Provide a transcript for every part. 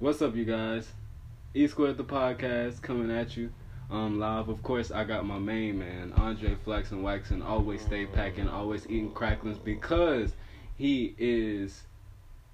What's up, you guys? E Squared the podcast coming at you. Um, live. Of course, I got my main man, Andre Flex and. Always stay packing, always eating cracklings because he is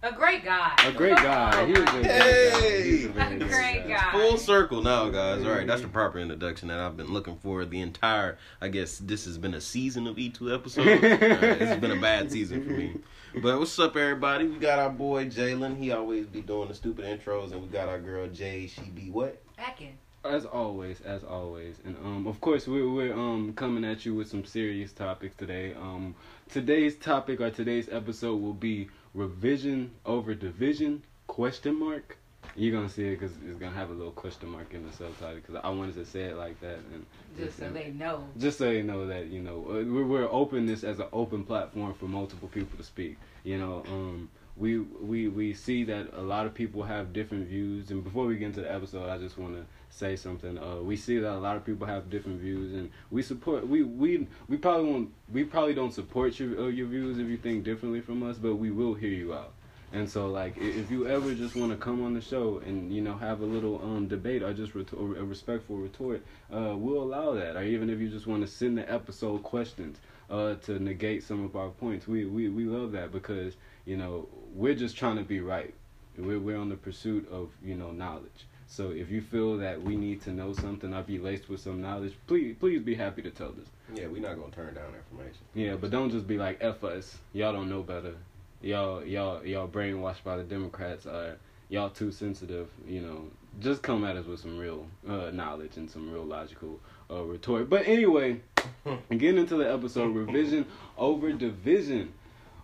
A great guy. a great guy. He is a great guy. He's a very A great guy. Full circle now, guys. All right, that's the proper introduction that I've been looking for the entire. I guess this has been a season of E2 episodes. All right, this has been a bad season for me. But what's up, everybody? We got our boy Jalen. He always be doing the stupid intros, and we got our girl Jay. She be what? Packing. As always, as always, and um, of course, we're we're um coming at you with some serious topics today. Um, today's topic or today's episode will be revision over division? Question mark. You're gonna see it because it's gonna have a little question mark in the subtitle because I wanted to say it like that and Just so they know. just so they know that you know we're, we're open this as an open platform for multiple people to speak you know um we we we see that a lot of people have different views. And before we get into the episode i just want to say something. Uh we see that a lot of people have different views and we support we we we probably won't we probably don't support your uh, your views if you think differently from us but we will hear you out. And so, like, if you ever just want to come on the show and you know have a little um debate or just retor- a respectful retort, uh, we'll allow that. Or even if you just want to send the episode questions uh to negate some of our points, we we we love that because you know we're just trying to be right. We're we're on the pursuit of you know knowledge. So if you feel that we need to know something or be laced with some knowledge, please please be happy to tell us. Yeah, we're not gonna turn down information. Yeah, but don't just be like F us. Y'all don't know better. Y'all y'all y'all brainwashed by the Democrats or y'all too sensitive, you know. Just come at us with some real uh, knowledge and some real logical uh, retort. But anyway, getting into the episode, revision over division.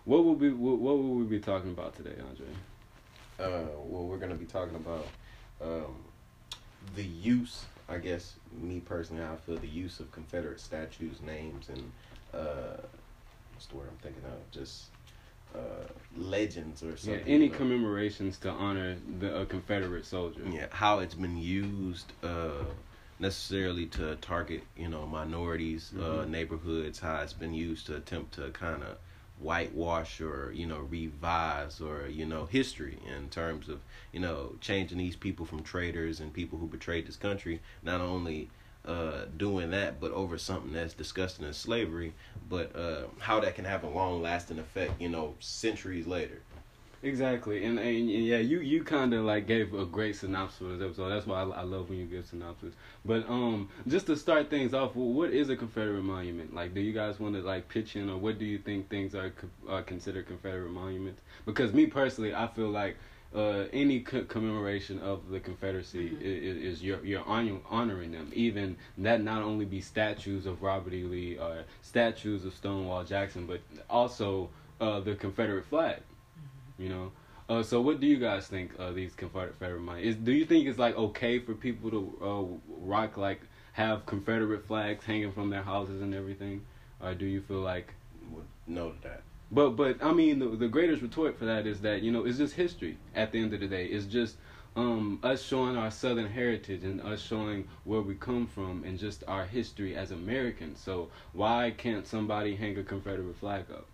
What will be what, what will we be talking about today, Andre? Uh, well, we're gonna be talking about um, the use. I guess me personally, how I feel the use of Confederate statues, names, and uh, what's the word I'm thinking of? Just uh, legends or something. Yeah, any commemorations to honor the uh, Confederate soldier. yeah, how it's been used uh, necessarily to target, you know, minorities, uh, Mhm. neighborhoods. How it's been used to attempt to kind of whitewash or you know revise or you know history in terms of you know changing these people from traitors and people who betrayed this country. Not only uh, doing that, but over something that's disgusting as slavery, but uh, how that can have a long lasting effect, you know, centuries later. Exactly, and, and, and yeah, you you kind of like gave a great synopsis for this episode. That's why I, I love when you give synopsis. But um, just to start things off, well, what is a Confederate monument? Like, do you guys want to like pitch in, or what do you think things are are considered Confederate monuments? Because me personally, I feel like uh, any co- commemoration of the Confederacy Mhm. is, is you're you're honor, honoring them. Even that not only be statues of Robert E. Lee or statues of Stonewall Jackson, but also uh, the Confederate flag. You know. Uh, so what do you guys think of these Confederate monuments? Is do you think it's like okay for people to uh, rock like have Confederate flags hanging from their houses and everything, or do you feel like Would know that. but but I mean the the greatest retort for that is that you know it's just history. At the end of the day, it's just um, us showing our Southern heritage and us showing where we come from and just our history as Americans. So why can't somebody hang a Confederate flag up?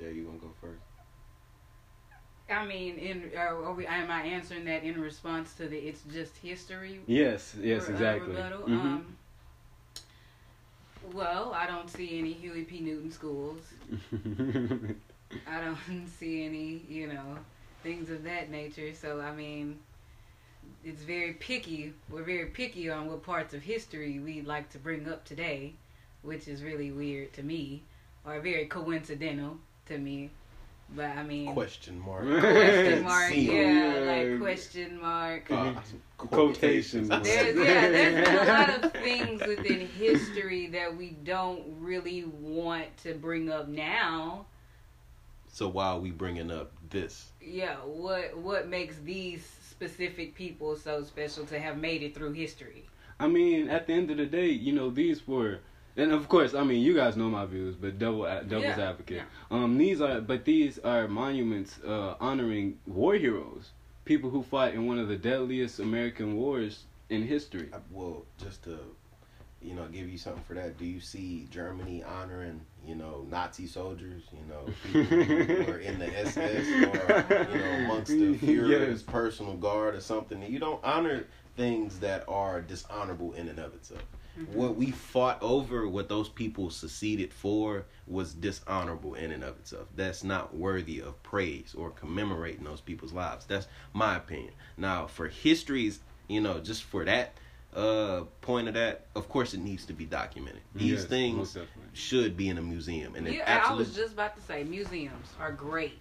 Yeah, you gonna go first? I mean, in uh, are we, am I answering that in response to the it's just history? Yes, yes, uh, exactly. rebuttal? Mhm. Um, well, I don't see any Huey P. Newton schools. I don't see any, you know, things of that nature. So I mean, it's very picky. We're very picky on what parts of history we like to bring up today, which is really weird to me, or very coincidental to me. But I mean, Question mark. question mark, yeah, Yeah. like question mark. Uh, Quotations. There's yeah, there's been a lot of things within history that we don't really want to bring up now. So why are we bringing up this? Yeah, what what makes these specific people so special to have made it through history? I mean, at the end of the day, you know, these were, and of course, I mean, you guys know my views, but double devil's Yeah, advocate. Um, these are, but these are monuments uh, honoring war heroes, people who fought in one of the deadliest American wars in history. Uh, Well, just to you know give you something for that. Do you see Germany honoring you know Nazi soldiers? You know people who were in the SS or you know amongst the Fuhrer's Yes. personal guard or something. You don't honor things that are dishonorable in and of itself. What we fought over, what those people seceded for, was dishonorable in and of itself. That's not worthy of praise or commemorating those people's lives. That's my opinion. Now, for histories, you know, just for that uh point of that, of course, it needs to be documented. These Yes, things should be in a museum, and Yeah, I was just about to say museums are great,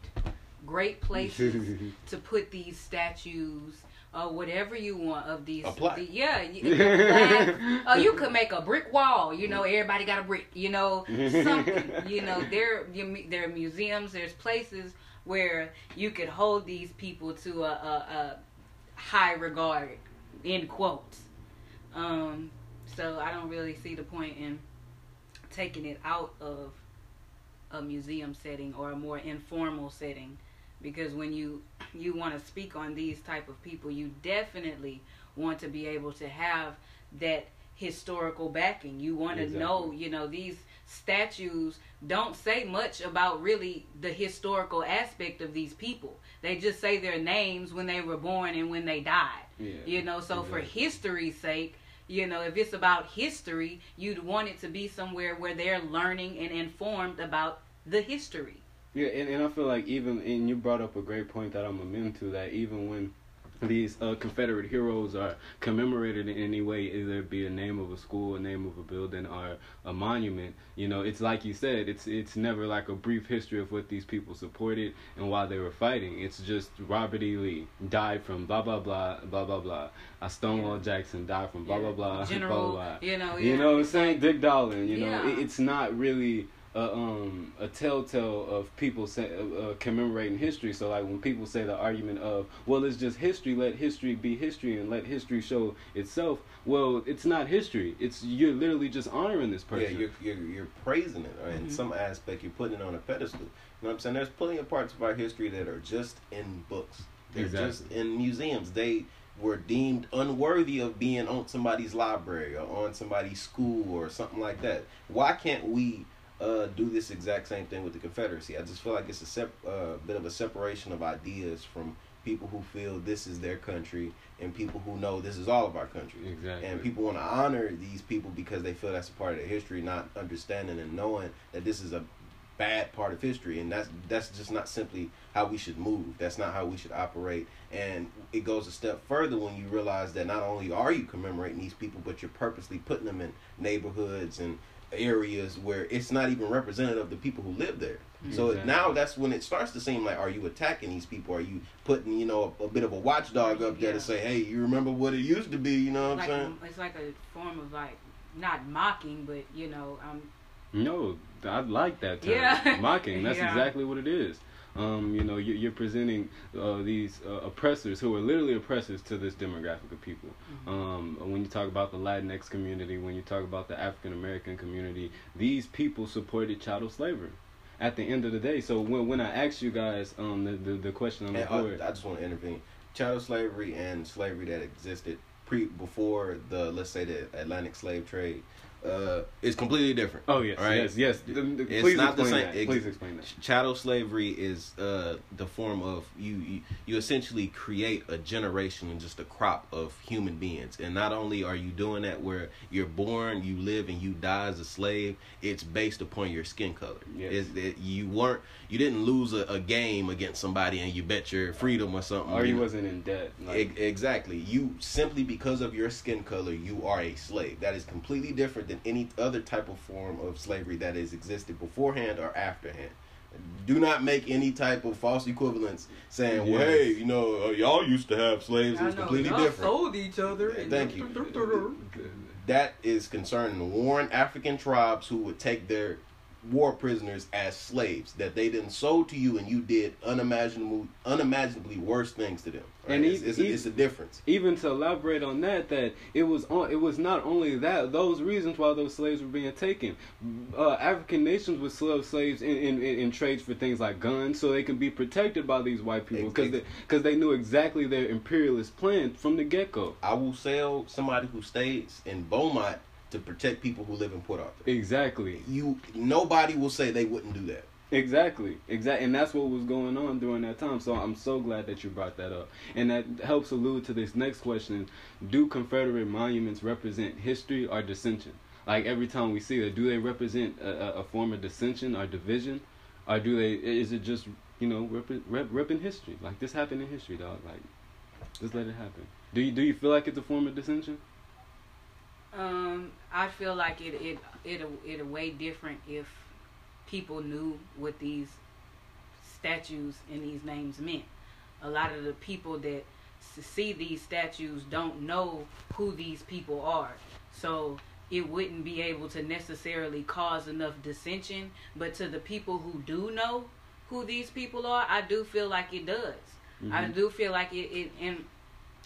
great places to put these statues. Uh, whatever you want of these, the- yeah, y- a plaque. Uh, you could make a brick wall. You know, everybody got a brick. You know, something. you know, there, you, there are museums. There's places where you could hold these people to a, a, a high regard. End quotes. Um, so I don't really see the point in taking it out of a museum setting or a more informal setting because when you you want to speak on these type of people you definitely want to be able to have that historical backing. You want to Exactly. know you know these statues don't say much about really the historical aspect of these people. They just say their names when they were born and when they died. Yeah, you know so for history's sake you know if it's about history you'd want it to be somewhere where they're learning and informed about the history Yeah, and, and I feel like even and you brought up a great point that I'm amend to that even when these uh, Confederate heroes are commemorated in any way, either it be a name of a school, a name of a building, or a monument. You know, it's like you said, it's it's never like a brief history of what these people supported and why they were fighting. It's just Robert E. Lee died from blah blah blah blah blah blah. Uh, Stonewall Jackson died from blah blah blah general blah blah. you know You know what I'm saying? Dick Dowling, you know, it, it's not really a, um, a telltale of people say, uh, uh, commemorating history. So, like, when people say the argument of, well, it's just history, let history be history and let history show itself, well, it's not history. It's You're literally just honoring this Yeah, person. you're, you're you're praising it, or in Mhm. some aspect, you're putting it on a pedestal. You know what I'm saying? There's plenty of parts of our history that are just in books. They're Exactly. just in museums. They were deemed unworthy of being on somebody's library or on somebody's school or something like that. Why can't we uh, do this exact same thing with the Confederacy? I just feel like it's a sep- uh, bit of a separation of ideas from people who feel this is their country and people who know this is all of our country. exactly. And people want to honor these people because they feel that's a part of their history, not understanding and knowing that this is a bad part of history, and that's that's just not simply how we should move. That's not how we should operate. And it goes a step further when you realize that not only are you commemorating these people, but you're purposely putting them in neighborhoods and areas where it's not even representative of the people who live there. So Exactly. now that's when it starts to seem like, are you attacking these people? Are you putting, you know, a, a bit of a watchdog up there Yeah. to say, hey, you remember what it used to be? You know what like I'm saying? it's like a form of like not mocking but you know um No, I like that term. Yeah. Mocking. That's Yeah. exactly what it is. Um, you know, you're, you're presenting uh, these uh, oppressors who are literally oppressors to this demographic of people. Mm-hmm. Um, when you talk about the Latinx community, when you talk about the African American community, these people supported chattel slavery. At the end of the day, so when when I asked you guys um, the, the the question on the And, uh, board, I just want to intervene. Chattel slavery and slavery that existed pre before the let's say the Atlantic slave trade uh, is completely different. oh yes, right? yes, yes. The- the- It's please not the explain same- that. ex- Please explain that. Chattel slavery is uh, the form of you, you you essentially create a generation and just a crop of human beings, and not only are you doing that where you're born, you live, and you die as a slave. It's based upon your skin color. Yes. It, you weren't you didn't lose a, a game against somebody and you bet your freedom or something. Or you know. wasn't in debt. Like, E- exactly. You simply because of your skin color, you are a slave. That is completely different than any other type of form of slavery that has existed beforehand or afterhand. Do not make any type of false equivalence saying, "Well, hey, you know, uh, y'all used to have slaves. It was completely y'all different." sold each other Yeah, thank you. That is concerning warring African tribes who would take their war prisoners as slaves that they then sold to you and you did unimaginable, unimaginably worse things to them. Right? And it's, it's, a, it's a difference. even to elaborate on that, that it was on, it was not only that those reasons why those slaves were being taken. Uh, African nations would sell slaves in, in, in, in trades for things like guns, so they could be protected by these white people because they, cause they knew exactly their imperialist plan from the get go. I will sell somebody who stays in Beaumont to protect people who live in Port Arthur. Exactly. You nobody will say they wouldn't do that. Exactly, exactly, and that's what was going on during that time. So I'm so glad that you brought that up, and that helps allude to this next question: Do Confederate monuments represent history or dissension? Like every time we see that, do they represent a, a form of dissension or division, or do they? Is it just you know rep, rep, repping history? Like this happened in history, dog. Like just let it happen. Do you do you feel like it's a form of dissension? Um, I feel like it it it it a way different if people knew what these statues and these names meant. A lot of the people that see these statues don't know who these people are. So it wouldn't be able to necessarily cause enough dissension. But to the people who do know who these people are, I do feel like it does. Mm-hmm. I do feel like it, it in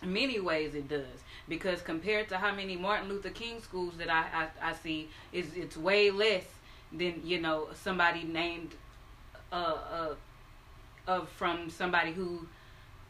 many ways it does because compared to how many Martin Luther King schools that I, I, I see, is it's way less than you know somebody named uh, uh, uh, from somebody who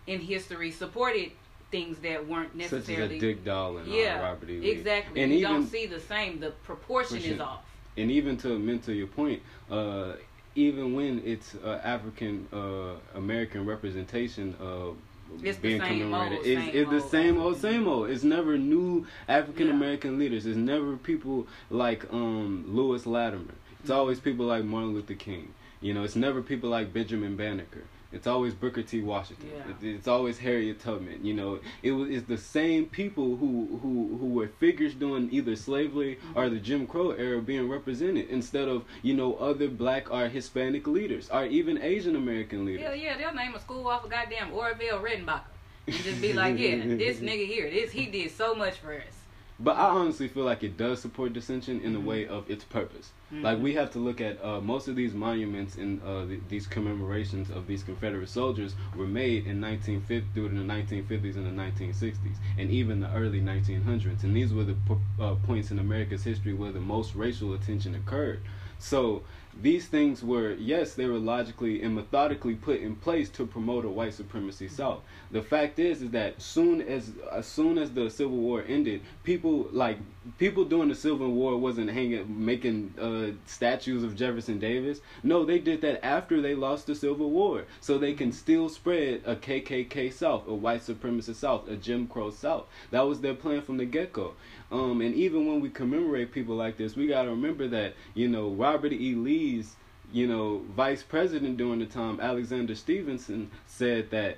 in history supported things that weren't necessarily Such as Dick Dowling uh, yeah, uh, Robert E. Lee. Exactly. And you even, don't see the same. The proportion is off. And even to mention your point, uh, even when it's uh, African uh, American representation of it's being commemorated. Old, it's, it's the same old, same old. It's never new African American yeah. leaders. It's never people like um, Lewis Latimer. It's always people like Martin Luther King. You know, it's never people like Benjamin Banneker. It's always Booker T. Washington. Yeah. It's always Harriet Tubman. You know, it was it's the same people who who who were figures during either slavery or the Jim Crow era being represented instead of you know other black or Hispanic leaders or even Asian American leaders. Hell yeah, they'll name a school off of goddamn Orville Redenbacher and just be like, yeah, this nigga here, this he did so much for us. But I honestly feel like it does support dissension in the mm-hmm. way of its purpose. Mm-hmm. Like we have to look at uh, most of these monuments and uh, the, these commemorations of these Confederate soldiers were made in 1950 through the 1950s and the 1960s, and even the early 1900s. And these were the uh, points in America's history where the most racial attention occurred. So these things were yes they were logically and methodically put in place to promote a white supremacy south the fact is is that soon as as soon as the civil war ended people like people during the civil war wasn't hanging making uh, statues of jefferson davis. No they did that after they lost the civil war so they can still spread a kkk south a white supremacist south a jim crow south that was their plan from the get-go um, and even when we commemorate people like this, we got to remember that, you know, Robert E. Lee's, you know, vice president during the time, Alexander Stevenson, said that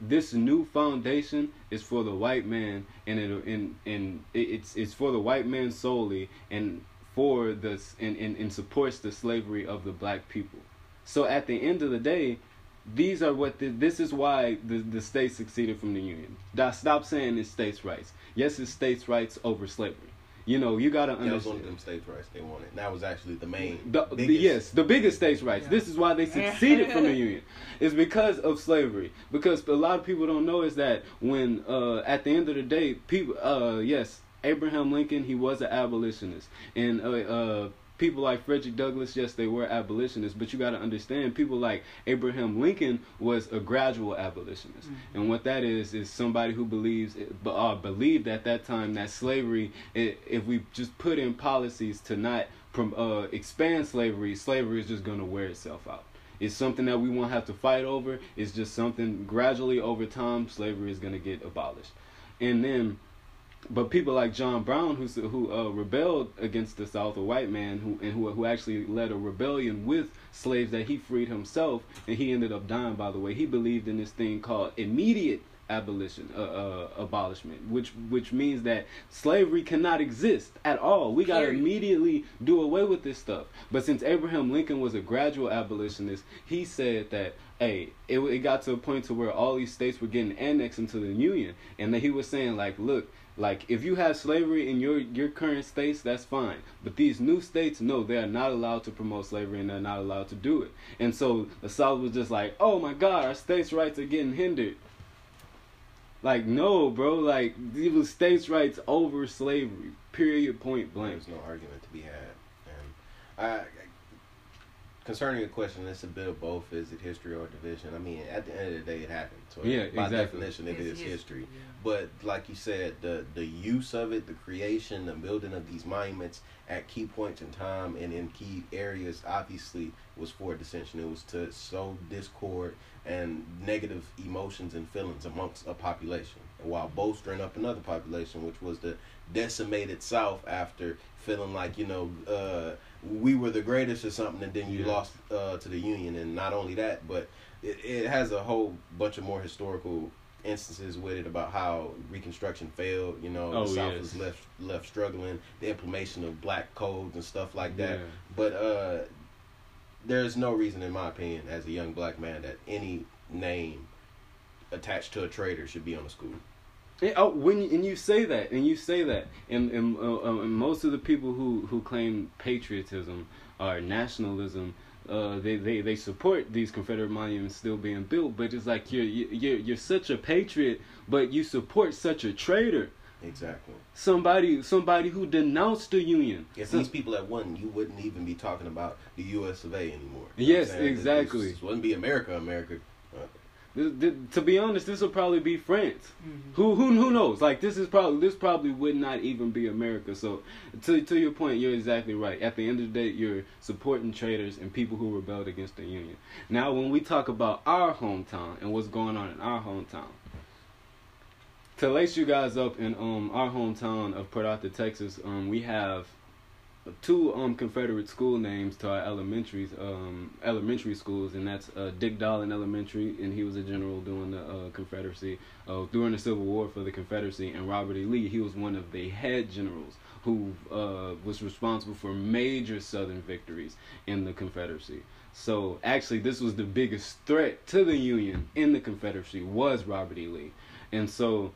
this new foundation is for the white man and it, and, and it's, it's for the white man solely and for this and, and, and supports the slavery of the black people. So at the end of the day, these are what the, this is why the, the state succeeded from the union. Stop saying it's states' rights. Yes, it's states' rights over slavery. You know, you gotta understand. That was one of them states' rights they wanted. That was actually the main. The, the yes, the biggest states' rights. Yeah. This is why they succeeded from the union. It's because of slavery. Because a lot of people don't know is that when uh, at the end of the day, people, uh, yes, Abraham Lincoln, he was an abolitionist, and uh, uh people like Frederick Douglass, yes, they were abolitionists, but you got to understand people like Abraham Lincoln was a gradual abolitionist, mm-hmm. and what that is is somebody who believes uh, believed at that time that slavery, if we just put in policies to not uh, expand slavery, slavery is just going to wear itself out. It's something that we won't have to fight over. It's just something gradually over time, slavery is going to get abolished, and then but people like John Brown, who who uh, rebelled against the South, a white man who and who who actually led a rebellion with slaves that he freed himself, and he ended up dying. By the way, he believed in this thing called immediate abolition, uh, uh, abolishment, which which means that slavery cannot exist at all. We got to immediately do away with this stuff. But since Abraham Lincoln was a gradual abolitionist, he said that hey, it, it got to a point to where all these states were getting annexed into the Union, and that he was saying like, look, like if you have slavery in your your current states, that's fine. But these new states, no, they are not allowed to promote slavery and they're not allowed to do it. And so the South was just like, oh my God, our states' rights are getting hindered. Like no, bro. Like these were states' rights over slavery. Period. Point blank. There's no argument to be had. And I, concerning your question, it's a bit of both. Is it history or division? I mean, at the end of the day, it happened. So Yeah, by exactly. definition, it It's is history. yeah. But like you said, the the use of it, the creation, the building of these monuments at key points in time and in key areas, obviously was for dissension. It was to sow discord and negative emotions and feelings amongst a population, while bolstering up another population, which was the decimated South after feeling like you know uh, we were the greatest or something, and then you Yes. lost uh, to the Union. And not only that, but it, it has a whole bunch of more historical instances with it about how Reconstruction failed. You know, Oh, the South yes. was left left struggling, the implementation of black codes and stuff like that. Yeah. But uh, there's no reason, in my opinion, as a young black man, that any name attached to a traitor should be on a school. And, oh, when and you say that, and you say that, and, and, uh, uh, and most of the people who, who claim patriotism or nationalism, uh, they, they, they support these Confederate monuments still being built. But it's like you're you're you're such a patriot, but you support such a traitor. Exactly. Somebody somebody who denounced the Union. If Some- these people had won, you wouldn't even be talking about the U.S. of A. anymore. You know Yes, exactly. This wouldn't be America, America. This, this, to be honest, this will probably be France. Mhm. Who who who knows? Like this is probably this probably would not even be America. So to to your point, you're exactly right. At the end of the day, you're supporting traitors and people who rebelled against the Union. Now, when we talk about our hometown and what's going on in our hometown, to lace you guys up in um our hometown of Port Arthur, Texas, um we have two um Confederate school names to our elementaries um elementary schools, and that's uh, Dick Dowling Elementary, and he was a general during the uh, Confederacy, uh, during the Civil War for the Confederacy, and Robert E. Lee, he was one of the head generals who uh, was responsible for major Southern victories in the Confederacy. So actually, this was the biggest threat to the Union in the Confederacy was Robert E. Lee, and so.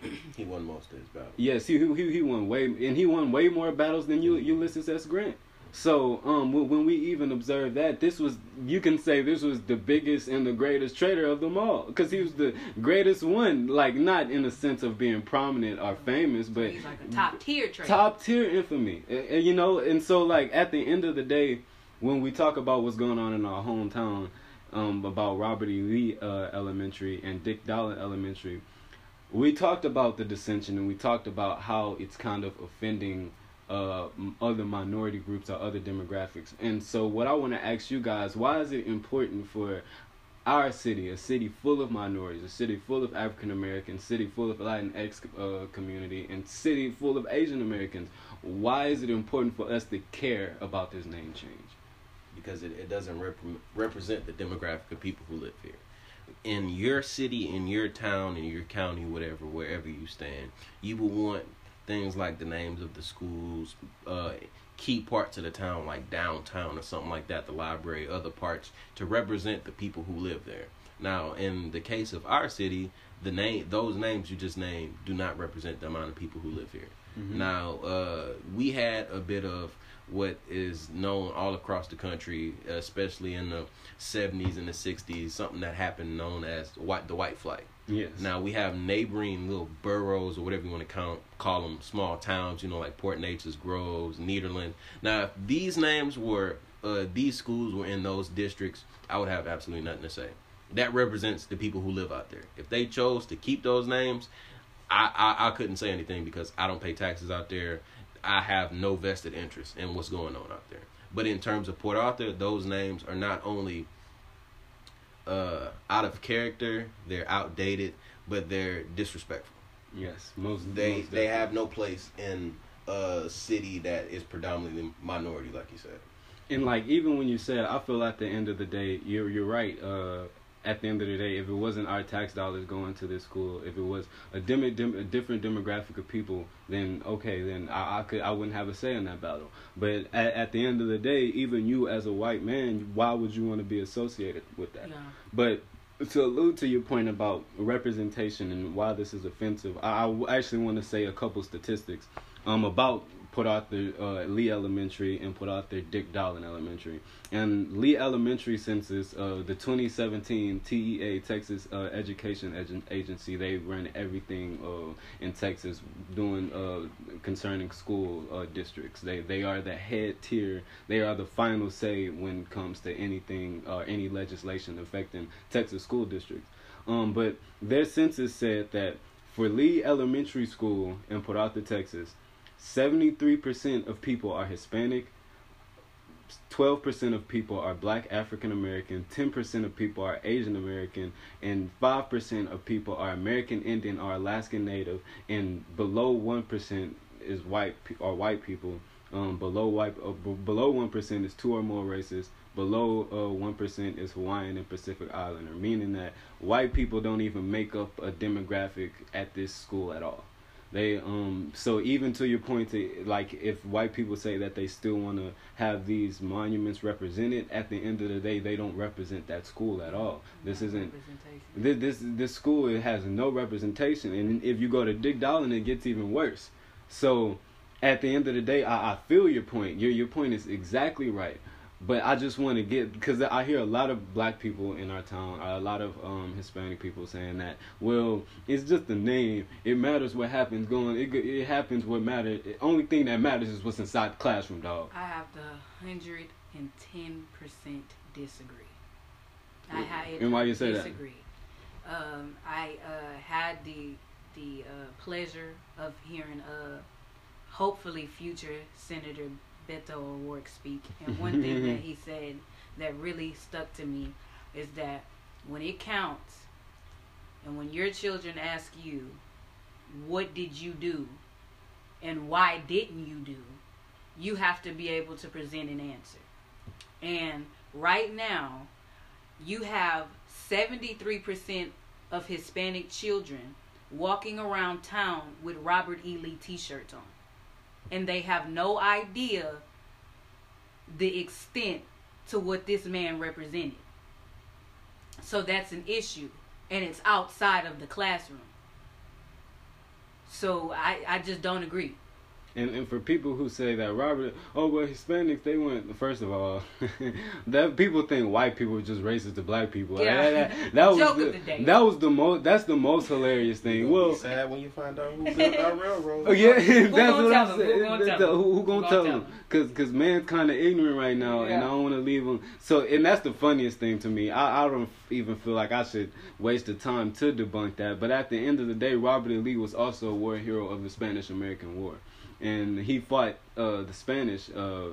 he won most of his battles. Yes, he, he he won way and he won way more battles than U, Ulysses S. Grant. So um, when when we even observe that, this was you can say this was the biggest and the greatest traitor of them all because he was the greatest one. Like not in the sense of being prominent or famous, but He's like a top tier trader. top tier infamy. Uh, You know, and so like at the end of the day, when we talk about what's going on in our hometown, um, about Robert E. Lee uh, Elementary and Dick Dowling Elementary, we talked about the dissension and we talked about how it's kind of offending uh, other minority groups or other demographics. And so, what I want to ask you guys, why is it important for our city, a city full of minorities, a city full of African Americans, city full of Latinx uh, community, and city full of Asian Americans, why is it important for us to care about this name change? because it, it doesn't rep- represent the demographic of people who live here. In your city, in your town, in your county, whatever, wherever you stand, you will want things like the names of the schools, uh, key parts of the town, like downtown or something like that, the library, other parts, to represent the people who live there. Now, in the case of our city, the name, those names you just named, do not represent the amount of people who live here. Now, uh, we had a bit of what is known all across the country, especially in the 70s and the 60s, something that happened known as white, the white flight. Yes. Now we have neighboring little boroughs or whatever you want to count, call them small towns, you know, like Port Neches Groves, Nederland. Now, if these names were, uh, these schools were in those districts, I would have absolutely nothing to say. That represents the people who live out there. If they chose to keep those names, I, I, I couldn't say anything because I don't pay taxes out there. I have no vested interest in what's going on out there. But in terms of Port Arthur, those names are not only uh, out of character, they're outdated, but they're disrespectful. yes. Most They most they have no place in a city that is predominantly minority, like you said. and like even when you said i feel at the end of the day you're you're right uh at the end of the day if it wasn't our tax dollars going to this school if it was a, dem- dem- a different demographic of people then okay then I, I could i wouldn't have a say in that battle but at, at the end of the day even you as a white man why would you want to be associated with that Yeah. but to allude to your point about representation and why this is offensive, I, I actually want to say a couple statistics um, about Port Arthur uh, Lee Elementary and put out Arthur Dick Dowling Elementary. And Lee Elementary census, uh, the 2017 TEA Texas uh, Education Ag- Agency, they run everything uh, in Texas doing uh, concerning school uh, districts. They they are the head tier. They are the final say when it comes to anything or any legislation affecting Texas school districts. Um, but their census said that for Lee Elementary School in Port Arthur, Texas, 73% of people are Hispanic, 12% of people are black African American, 10% of people are Asian American, and 5% of people are American Indian or Alaskan Native, and below 1% is white are white people. Um, below white uh, b- below 1% is two or more races. Below uh, 1% is Hawaiian and Pacific Islander, meaning that white people don't even make up a demographic at this school at all. They um so even to your point to like if white people say that they still want to have these monuments represented at the end of the day they don't represent that school at all. This isn't this this this school it has no representation and if you go to Dick Dowling it gets even worse. So at the end of the day I, I feel your point. Your your point is exactly right. But I just want to get because I hear a lot of black people in our town, a lot of um, Hispanic people saying that. Well, it's just the name. It matters what happens going. It it happens what matters. The only thing that matters is what's inside the classroom, dog. I have the hundred and ten percent disagree. I had And why you say that? disagree. Um, I uh, had the the uh, pleasure of hearing uh, hopefully future Senator Beto O'Rourke speak, and one thing that he said that really stuck to me is that when it counts, and when your children ask you, "What did you do?" and why didn't you do? you have to be able to present an answer. And right now, you have 73% of Hispanic children walking around town with Robert E. Lee t shirts on. And they have no idea the extent to what this man represented. So that's an issue. And it's outside of the classroom. So I, I just don't agree. And and for people who say that Robert, oh well, Hispanics they went first of all, that people think white people are just racist to black people. Yeah. That, that, that was Joke the, of the day. that was the most that's the most hilarious thing. You'll Well, be sad when you find out who built our railroad. Oh yeah, that's gonna what I'm him? Who saying. gonna tell the- him? Who, who Who gonna gonna tell tell him? him? Cause, cause man's kind of ignorant right now, and I don't want to leave him. So, and that's the funniest thing to me. I, I don't even feel like I should waste the time to debunk that. But at the end of the day, Robert E. Lee was also a war hero of the Spanish-American War, and he fought uh, the Spanish. Uh,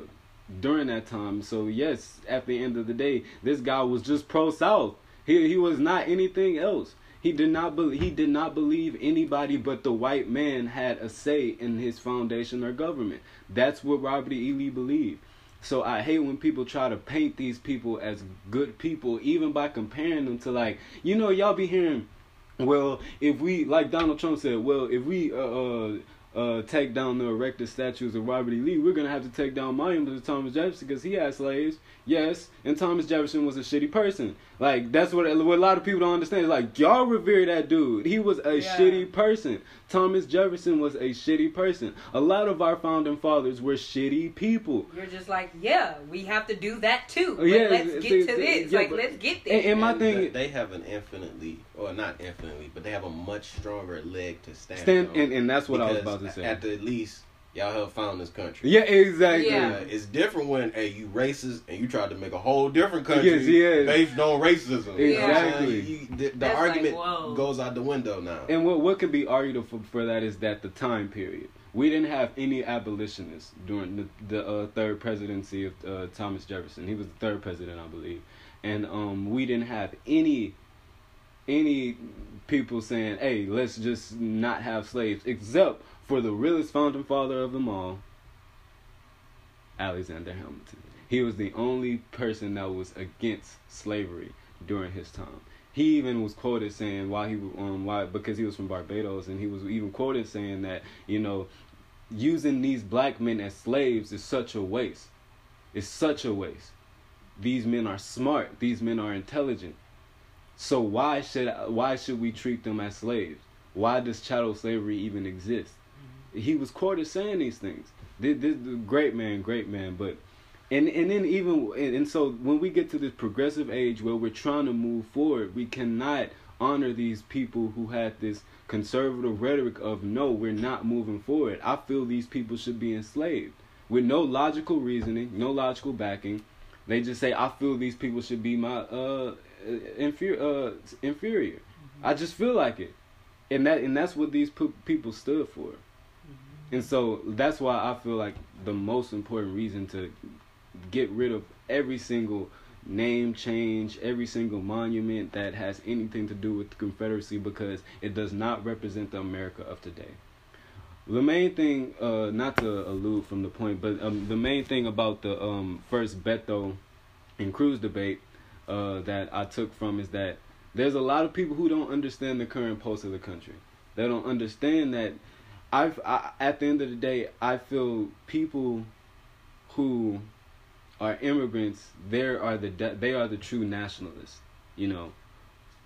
during that time, so yes, at the end of the day, this guy was just pro South. He he was not anything else. He did not be, he did not believe anybody but the white man had a say in his foundation or government. That's what Robert E. Lee believed. So I hate when people try to paint these people as good people, even by comparing them to like you know y'all be hearing. Well, if we like Donald Trump said, well, if we uh, uh uh take down the erected statues of Robert E. Lee, we're gonna have to take down monuments to Thomas Jefferson because he had slaves. Yes, and Thomas Jefferson was a shitty person. Like that's what, what a lot of people don't understand. It's like y'all revere that dude. He was a Yeah. shitty person. Thomas Jefferson was a shitty person. A lot of our founding fathers were shitty people. You're just like, yeah, we have to do that too. Oh, But yeah, let's see, get to see, this. yeah, like, but- let's get there. And, and my And thing, they- they have an infinitely, or not infinitely, but they have a much stronger leg to stand. stand, on. and, and that's what I was Because about to say. At the least, y'all have found this country. yeah, exactly. Yeah. Uh, it's different when hey you racist and you tried to make a whole different country Yes, yes. based on racism. You know Exactly. saying? You- the the argument like, goes out the window now. And what what could be argued for, for that is that the time period we didn't have any abolitionists during the the uh, third presidency of uh, Thomas Jefferson. He was the third president, I believe, and um, we didn't have any any people saying, "Hey, let's just not have slaves," except for the realest founding father of them all, Alexander Hamilton. He was the only person that was against slavery during his time. He even was quoted saying why he um why because he was from Barbados and he was even quoted saying that you know using these black men as slaves is such a waste. It's such a waste. These men are smart. These men are intelligent. So why should why should we treat them as slaves? Why does chattel slavery even exist? He was quoted saying these things. This, this great man, great man, but and and then even and, and so when we get to this progressive age where we're trying to move forward, we cannot honor these people who had this conservative rhetoric of no, we're not moving forward. I feel these people should be enslaved with no logical reasoning, no logical backing. They just say, I feel these people should be my uh, inferior. Uh, inferior. Mm-hmm. I just feel like it, and that and that's what these people stood for. And so that's why I feel like the most important reason to get rid of every single name change, every single monument that has anything to do with the Confederacy because it does not represent the America of today. The main thing, uh, not to allude from the point, but um, the main thing about the um, first Beto and Cruz debate uh, that I took from is that there's a lot of people who don't understand the current pulse of the country. They don't understand that I've, I, at the end of the day, I feel people who are immigrants, they are the they are the true nationalists, you know,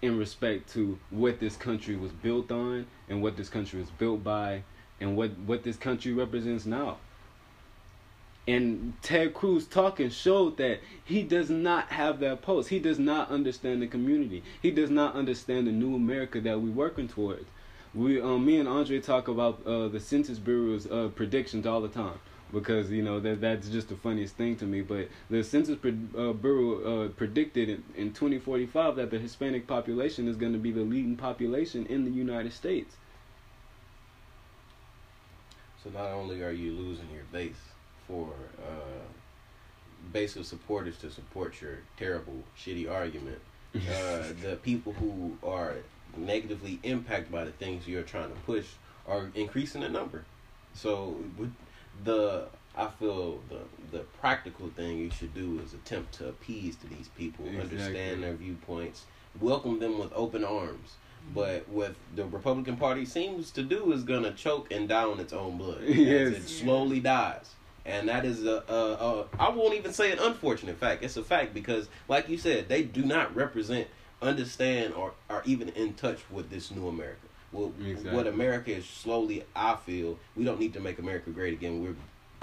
in respect to what this country was built on and what this country was built by and what what this country represents now. And Ted Cruz talking showed that he does not have that post. He does not understand the community. He does not understand the new America that we're working towards. We, um, me and Andre talk about uh, the Census Bureau's uh, predictions all the time because you know that that's just the funniest thing to me. But the Census uh, Bureau uh, predicted in, in 2045 that the Hispanic population is going to be the leading population in the United States. So not only are you losing your base for uh, base of supporters to support your terrible, shitty argument, uh, the people who are negatively impacted by the things you're trying to push are increasing in number. So the I feel the the practical thing you should do is attempt to appease to these people, exactly. understand their viewpoints, welcome them with open arms. Mm-hmm. But what the Republican Party seems to do is gonna choke and die on its own blood yes. it slowly dies. And that is a, a, a I won't even say an unfortunate fact. It's a fact because, like you said, they do not represent, understand, or are even in touch with this new America. Well, exactly. what America is slowly, I feel, we don't need to make America great again. We're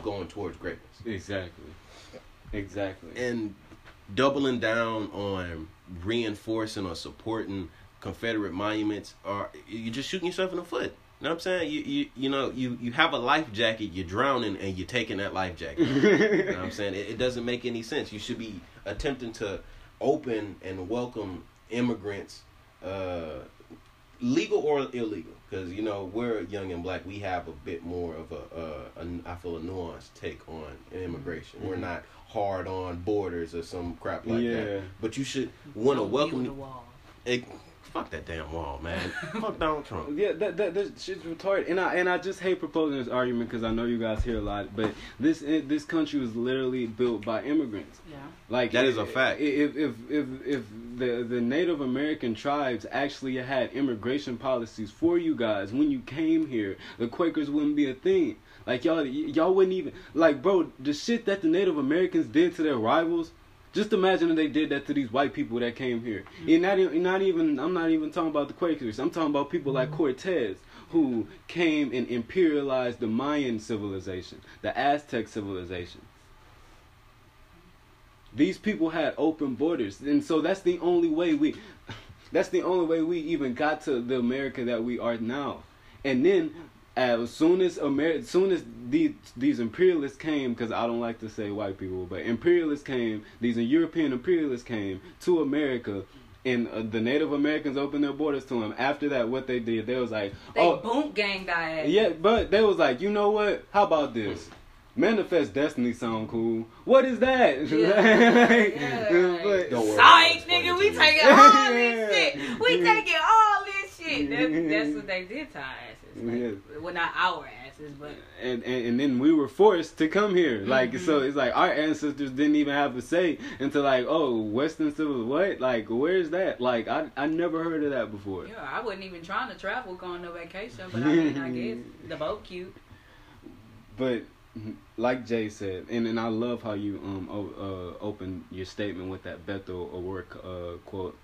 going towards greatness. Exactly. Exactly. And doubling down on reinforcing or supporting Confederate monuments, are you're just shooting yourself in the foot. You know what I'm saying? You you you know you you have a life jacket, you're drowning, and you're taking that life jacket. you know what I'm saying? It, it doesn't make any sense. You should be attempting to open and welcome immigrants. Uh, legal or illegal because you know we're young and black we have a bit more of a, a, a I feel a nuanced take on immigration mm-hmm. we're not hard on borders or some crap like yeah. that but you should want to welcome the it, Fuck that damn wall, man. Fuck Donald Trump. Yeah, that, that that shit's retarded, and I and I just hate proposing this argument because I know you guys hear a lot, but this this country was literally built by immigrants. Yeah, like that is a fact. If if if if the the Native American tribes actually had immigration policies for you guys when you came here, the Quakers wouldn't be a thing. Like y'all y'all wouldn't even like, bro. The shit that the Native Americans did to their rivals just imagine if they did that to these white people that came here. Mm-hmm. And not, even, not even, I'm not even talking about the Quakers. I'm talking about people like mm-hmm. Cortez, who came and imperialized the Mayan civilization, the Aztec civilization. These people had open borders, and so that's the only way we. That's the only way we even got to the America that we are now. And then as soon as Amer- as soon as these these imperialists came, because I don't like to say white people, but imperialists came, these European imperialists came to America, and uh, the Native Americans opened their borders to them. After that, what they did, they was like, they oh, boom gang died. Yeah, but they was like, you know what? How about this? Manifest Destiny sound cool. What is that? Yeah. like, yeah. But, Psych, nigga, we taking all this shit. We taking all this shit. That's, that's what they did to us. Like, yeah. Well, not our asses, but and, and and then we were forced to come here. Like mm-hmm. so, it's like our ancestors didn't even have a say into like, oh, Western civil what? Like, where's that? Like, I I never heard of that before. Yeah, I wasn't even trying to travel, going no vacation, but I mean, I guess the boat cute. But like Jay said, and, and I love how you um o- uh, opened your statement with that Beto O'Rourke uh, quote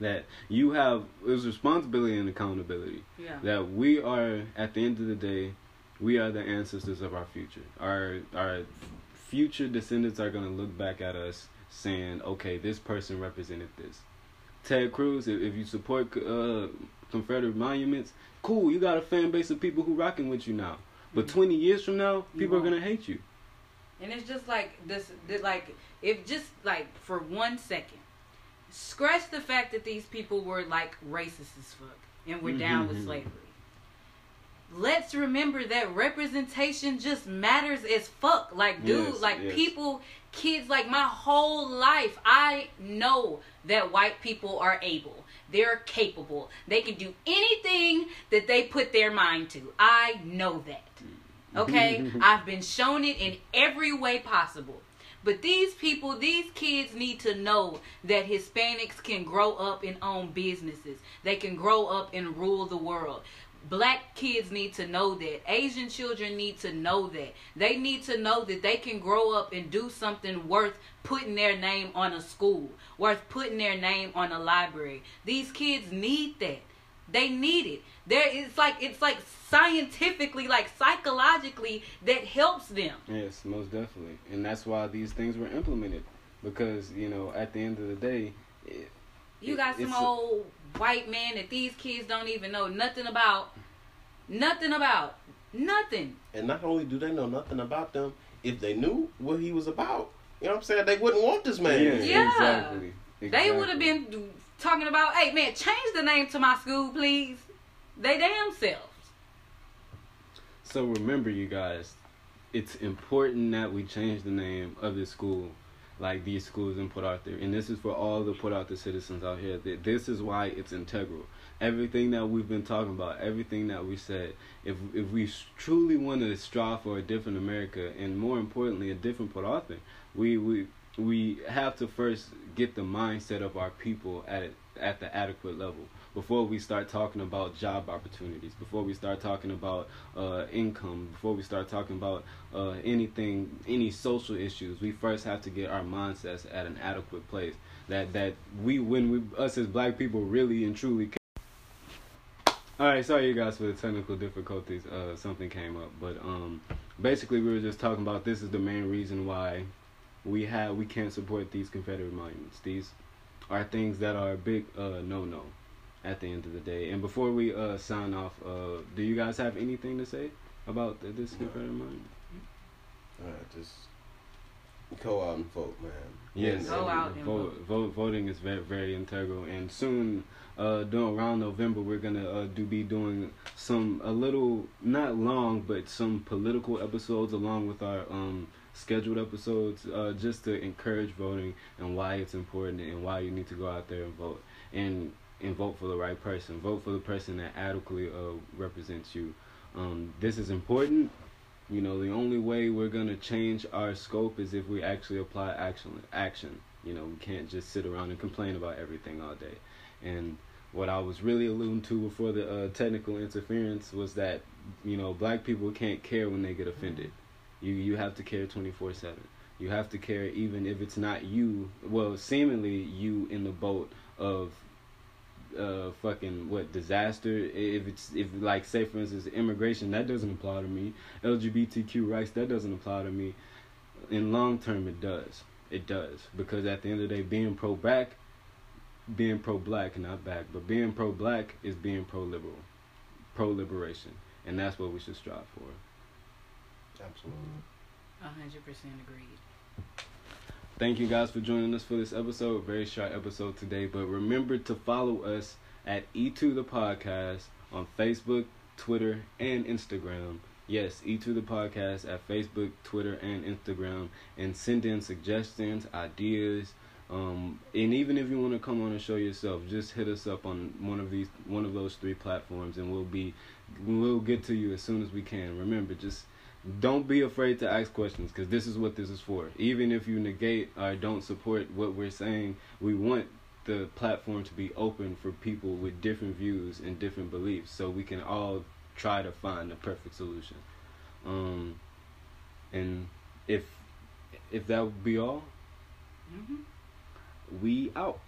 that you have is responsibility and accountability. Yeah. That we are at the end of the day We are the ancestors of our future. Our our future descendants are gonna look back at us saying, "Okay, this person represented this." Ted Cruz, if, if you support uh, Confederate monuments, cool. You got a fan base of people who rocking with you now. But Mhm. 20 years from now, people are gonna hate you. And it's just like this, th- like if just like for one second, scratch the fact that these people were like racist as fuck and were down with Mhm. slavery. Let's remember that representation just matters as fuck. Like, dude, Yes, like yes. people, kids, like my whole life, I know that white people are able. They're capable. They can do anything that they put their mind to. I know that. Okay? I've been shown it in every way possible. But these people, these kids need to know that Hispanics can grow up and own businesses. They can grow up and rule the world. Black kids need to know that. Asian children need to know that. They need to know that they can grow up and do something worth putting their name on a school, worth putting their name on a library. These kids need that. They need it. There it's like it's like scientifically, like psychologically that helps them. Yes, most definitely, and that's why these things were implemented. Because you know, at the end of the day, it, You got some a- old white man that these kids don't even know nothing about. Nothing about. Nothing. And not only do they know nothing about them, if they knew what he was about, you know what I'm saying, they wouldn't want this man. yeah, Yeah. exactly. They would have been talking about, hey man, change the name to my school, please. They damn selves. So remember, you guys, it's important that we change the name of this school, like these schools in Port Arthur, and this is for all the Port Arthur citizens out here. This is why it's integral. Everything that we've been talking about, everything that we said, if if we truly want to strive for a different America, and more importantly, a different Port Arthur, we we we have to first get the mindset of our people at at the adequate level before we start talking about job opportunities, before we start talking about uh, income, before we start talking about uh, anything, any social issues. We first have to get our mindsets at an adequate place. That that we, when we, us as black people, really and truly. All right, sorry you guys for the technical difficulties. Uh, something came up, but um, basically we were just talking about this is the main reason why we have we can't support these Confederate monuments. These are things that are a big uh, no no at the end of the day. And before we uh, sign off, uh, do you guys have anything to say about th- this Confederate monument? Alright, just go out and vote, man. Yes, Go out and vote, vote. Voting is very very integral, and soon, uh, during around November, we're gonna uh, do be doing some a little not long, but some political episodes along with our um scheduled episodes, uh, just to encourage voting and why it's important and why you need to go out there and vote and and vote for the right person. Vote for the person that adequately uh, represents you. Um, this is important. You know, the only way we're gonna change our scope is if we actually apply action. Action. You know, we can't just sit around and complain about everything all day. And what I was really alluding to before the uh, technical interference was that you know black people can't care when they get offended. You you have to care twenty four seven. You have to care even if it's not you. Well, seemingly you in the boat of uh fucking what disaster? If it's if like say for instance immigration that doesn't apply to me. Lgbtq rights that doesn't apply to me. In long term it does. It does. Because at the end of the day being pro black being pro black not back but being pro black is being pro liberal pro liberation and that's what we should strive for. Absolutely. A hundred percent agreed. Thank you guys for joining us for this episode. Very short episode today, but remember to follow us at E2 the Podcast on Facebook, Twitter, and Instagram. Yes, E2 the Podcast at Facebook, Twitter, and Instagram, and send in suggestions, ideas, um, and even if you want to come on and show yourself, just hit us up on one of these, one of those three platforms, and we'll be, we'll get to you as soon as we can. Remember, just don't be afraid to ask questions because this is what this is for. Even if you negate or don't support what we're saying, we want the platform to be open for people with different views and different beliefs so we can all try to find the perfect solution. Um, and if if that would be all, hmm we out.